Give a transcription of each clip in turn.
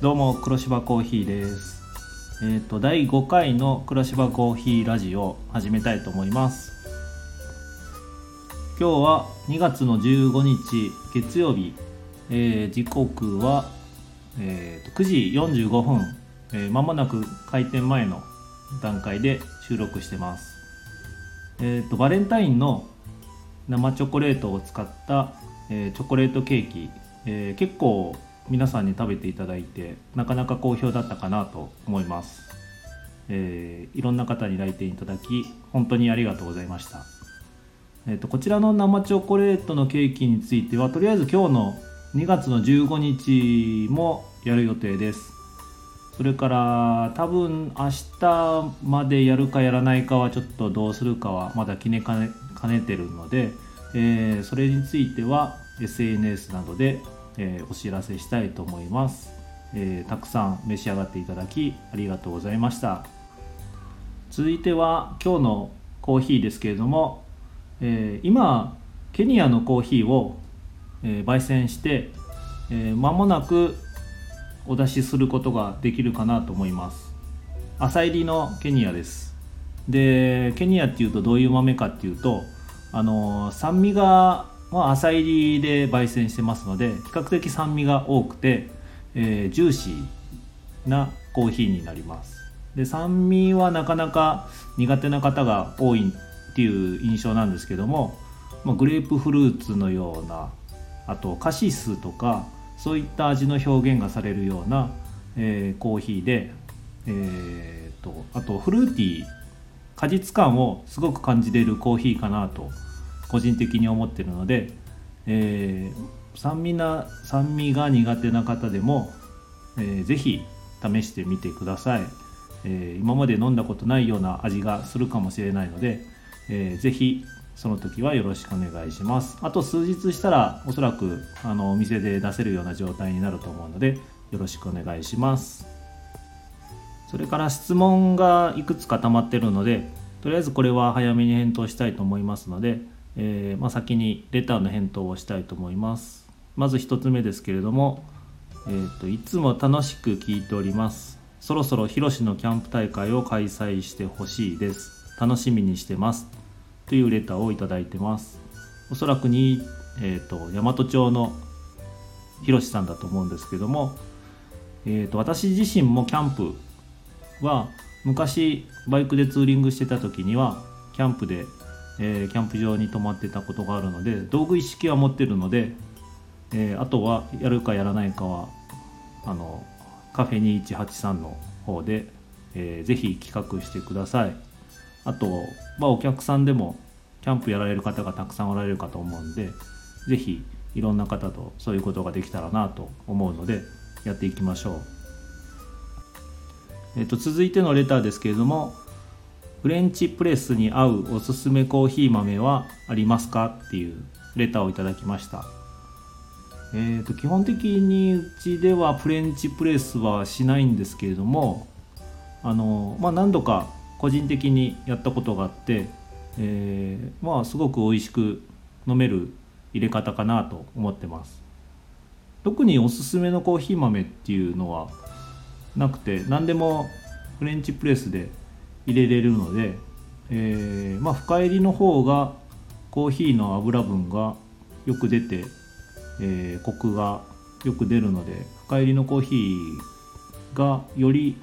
どうも黒芝コーヒーです。えっ、と第5回の黒芝コーヒーラジオ始めたいと思います。今日は2月の15日月曜日、えー時刻は、えーと9時45分、えー間もなく開店前の段階で収録してます。えーとバレンタインの生チョコレートを使った、えーチョコレートケーキ、えー結構皆さんに食べていただいてなかなか好評だったかなと思います、えーいろんな方に来店いただき本当にありがとうございました、えーとこちらの生チョコレートのケーキについてはとりあえず今日の2月の15日もやる予定です。それから多分明日までやるかやらないかはちょっとどうするかはまだ決めかねかねてるので、えーそれについては SNS などで、えーお知らせしたいと思います、えーたくさん召し上がっていただきありがとうございました。続いては今日のコーヒーですけれども、えー今ケニアのコーヒーを、え焙煎して、え間もなくお出しすることができるかなと思います。朝入りのケニアです。でケニアっていうとどういう豆かっていうとあの酸味が、まあ、朝入りで焙煎してますので比較的酸味が多くて、えージューシーなコーヒーになります。で酸味はなかなか苦手な方が多いっていう印象なんですけども、まあ、グレープフルーツのようなあとカシスとかそういった味の表現がされるような、えーコーヒーで、えーとあとフルーティー果実感をすごく感じれるコーヒーかなと個人的に思ってるので、えー酸味な酸味が苦手な方でも、えーぜ試してみてください、えー今まで飲んだことないような味がするかもしれないので、えーぜひその時はよろしくお願いします。あと数日したらおそらくあのお店で出せるような状態になると思うのでよろしくお願いします。それから質問がいくつか溜まってるのでとりあえずこれは早めに返答したいと思いますので、えーまあ、先にレターの返答をしたいと思います。まず1つ目ですけれども、えーといつも楽しく聞いております。そろそろヒロシのキャンプ大会を開催してほしいです。楽しみにしてます。というレターをいただいてます。おそらくに、えー、と大和町のヒロシさんだと思うんですけども、えー、と私自身もキャンプは昔バイクでツーリングしてた時にはキャンプで、えーキャンプ場に泊まってたことがあるので道具一式は持ってるので、えーあとはやるかやらないかはあのカフェ2183の方で、えーぜひ企画してください。あと、まあ、お客さんでもキャンプやられる方がたくさんおられるかと思うんでぜひいろんな方とそういうことができたらなと思うのでやっていきましょう。えっと続いてのレターですけれどもフレンチプレスに合うおすすめコーヒー豆はありますか？っていうレターをいただきました。えー、と基本的にうちではフレンチプレスはしないんですけれどもあの、まあ、何度か個人的にやったことがあって、えーまあすごく美味しく飲める入れ方かなと思ってます。特におすすめのコーヒー豆っていうのはなくて何でもフレンチプレスで入れれるので、えーまあ深入りの方がコーヒーの油分がよく出て、えーコクがよく出るので深入りのコーヒーがより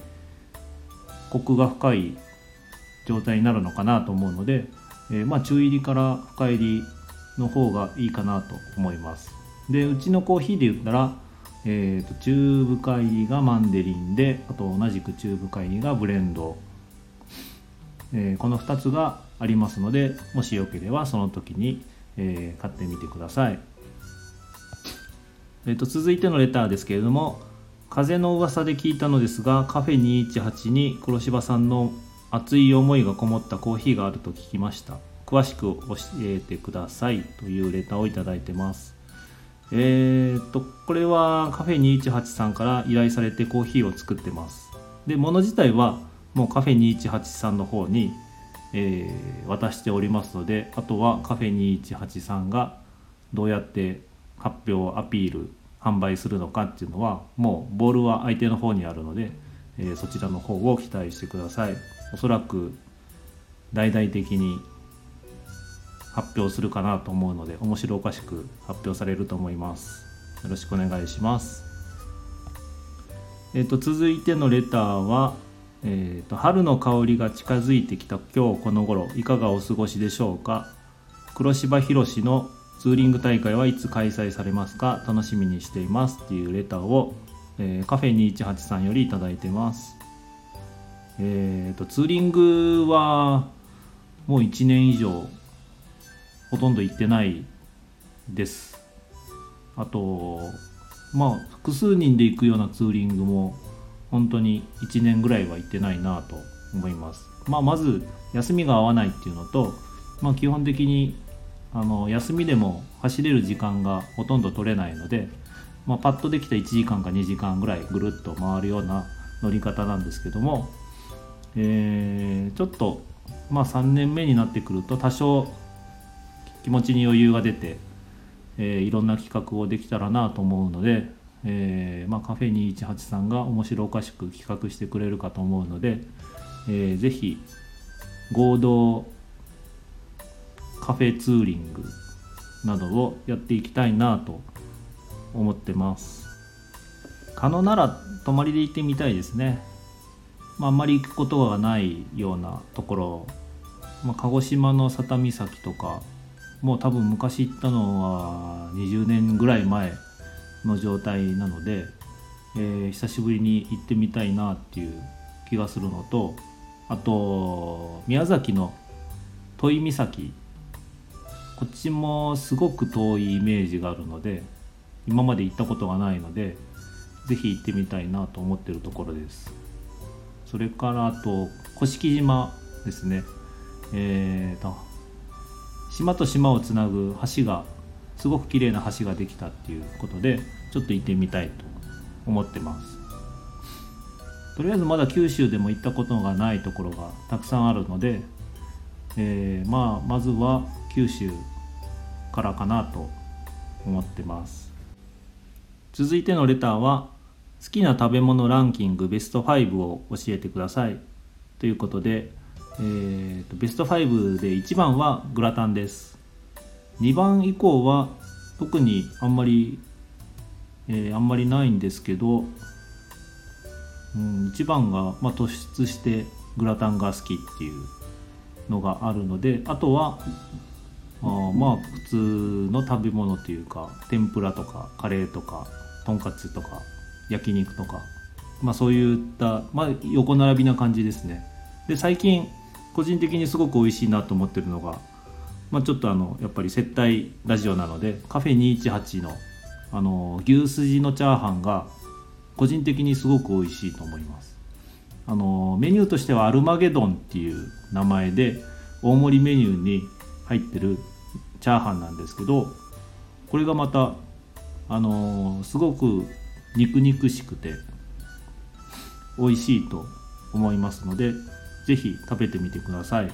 コクが深い状態になるのかなと思うので、えーまあ中入りから深入りの方がいいかなと思います。でうちのコーヒーで言ったら、えー、と中深入りがマンデリンであと同じく中深入りがブレンド、えーこの2つがありますのでもしよければその時に、えー買ってみてください。えー、と続いてのレターですけれども風の噂で聞いたのですがカフェ218に黒柴さんの熱い思いがこもったコーヒーがあると聞きました。詳しく教えてください。というレターをいただいてます。えー、とこれはカフェ218さんから依頼されてコーヒーを作ってます。で物自体はもうカフェ218さんの方に、えー渡しておりますのであとはカフェ218さんがどうやって発表アピール販売するのかっていうのはもうボールは相手の方にあるので、えー、そちらの方を期待してください。おそらく大々的に発表するかなと思うので面白おかしく発表されると思います。よろしくお願いします。えーと、続いてのレターは、えーと「春の香りが近づいてきた今日この頃いかがお過ごしでしょうか?」黒柴博のツーリング大会はいつ開催されますか？楽しみにしていますっていうレターを、えー、カフェ218さんよりいただいてます。えっ、ー、とツーリングはもう1年以上ほとんど行ってないです。あとまあ複数人で行くようなツーリングも本当に1年ぐらいは行ってないなと思います。まあまず休みが合わないっていうのとまあ基本的にあの休みでも走れる時間がほとんど取れないので、まあ、パッとできた1時間か2時間ぐらいぐるっと回るような乗り方なんですけども、えー、ちょっと、まあ、3年目になってくると多少気持ちに余裕が出て、えー、いろんな企画をできたらなと思うので、えー、まあ、カフェ218さんが面白おかしく企画してくれるかと思うので、えー、ぜひ合同カフェツーリングなどをやっていきたいなと思ってます。可能なら泊まりで行ってみたいですね、まあ、あんまり行くことがないようなところ、まあ、鹿児島の佐多岬とかもう多分昔行ったのは20年ぐらい前の状態なので、えー、久しぶりに行ってみたいなっていう気がするのとあと宮崎の土井岬。こっちもすごく遠いイメージがあるので今まで行ったことがないので是非行ってみたいなと思ってるところです。それからあと甑島ですね。えーと島と島をつなぐ橋がすごく綺麗な橋ができたっていうことでちょっと行ってみたいと思ってます。とりあえずまだ九州でも行ったことがないところがたくさんあるので、えー、まあまずは九州からかなと思ってます。続いてのレターは好きな食べ物ランキングベスト5を教えてください。ということで、えーと、ベスト5で1番はグラタンです。2番以降は特にあんまり、えー、あんまりないんですけど、うん、1番が、まあ、突出してグラタンが好きっていうのがあるのであとはあまあ普通の食べ物というか天ぷらとかカレーとかとんかつとか焼肉とかまあそういった、まあ、横並びな感じですね。で最近個人的にすごく美味しいなと思ってるのが、まあ、ちょっとあのやっぱり接待ラジオなのでカフェ218のあの牛すじのチャーハンが個人的にすごく美味しいと思います。あのメニューとしてはアルマゲドンっていう名前で大盛りメニューに入ってるチャーハンなんですけどこれがまたあの、すごく肉肉しくて美味しいと思いますので是非食べてみてください。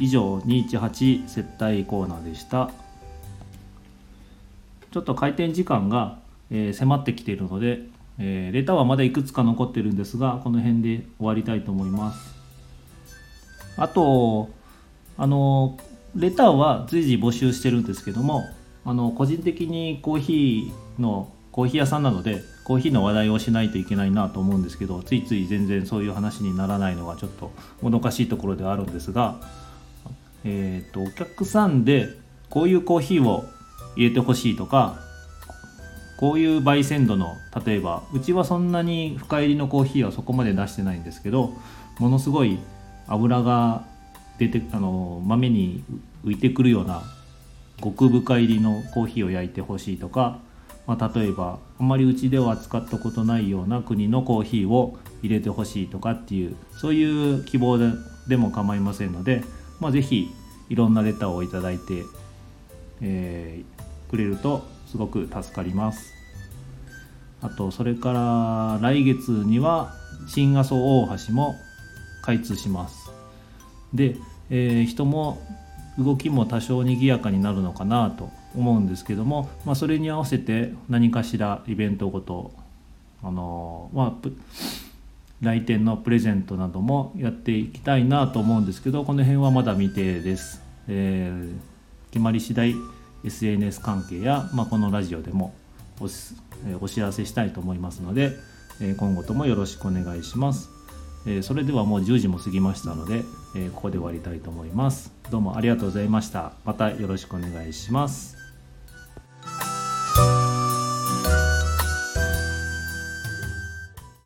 以上218接待コーナーでした。ちょっと開店時間が、えー、迫ってきているので、えー、レターはまだいくつか残ってるんですがこの辺で終わりたいと思います。あとあのレターは随時募集してるんですけどもあの個人的にコーヒーのコーヒー屋さんなのでコーヒーの話題をしないといけないなと思うんですけどついつい全然そういう話にならないのがちょっともどかしいところではあるんですが、えーと、お客さんでこういうコーヒーを入れてほしいとかこういう焙煎度の例えばうちはそんなに深入りのコーヒーはそこまで出してないんですけどものすごい油が出てあの豆に浮いてくるような極深入りのコーヒーを焼いてほしいとか、まあ、例えばあまりうちでは使ったことないような国のコーヒーを入れてほしいとかっていうそういう希望ででも構いませんので、まあ、是非いろんなレターを頂いて、えー、くれるとすごく助かります。あとそれから来月には新阿蘇大橋も開通しますで、えー、人も動きも多少賑やかになるのかなと思うんですけども、まあ、それに合わせて何かしらイベントごとあのまあ来店のプレゼントなどもやっていきたいなと思うんですけどこの辺はまだ未定です、えー、決まり次第 SNS 関係や、まあ、このラジオでもお,、え、お知らせしたいと思いますので、え、今後ともよろしくお願いします、え、それではもう10時も過ぎましたので、えここで終わりたいと思います。どうもありがとうございました。またよろしくお願いします。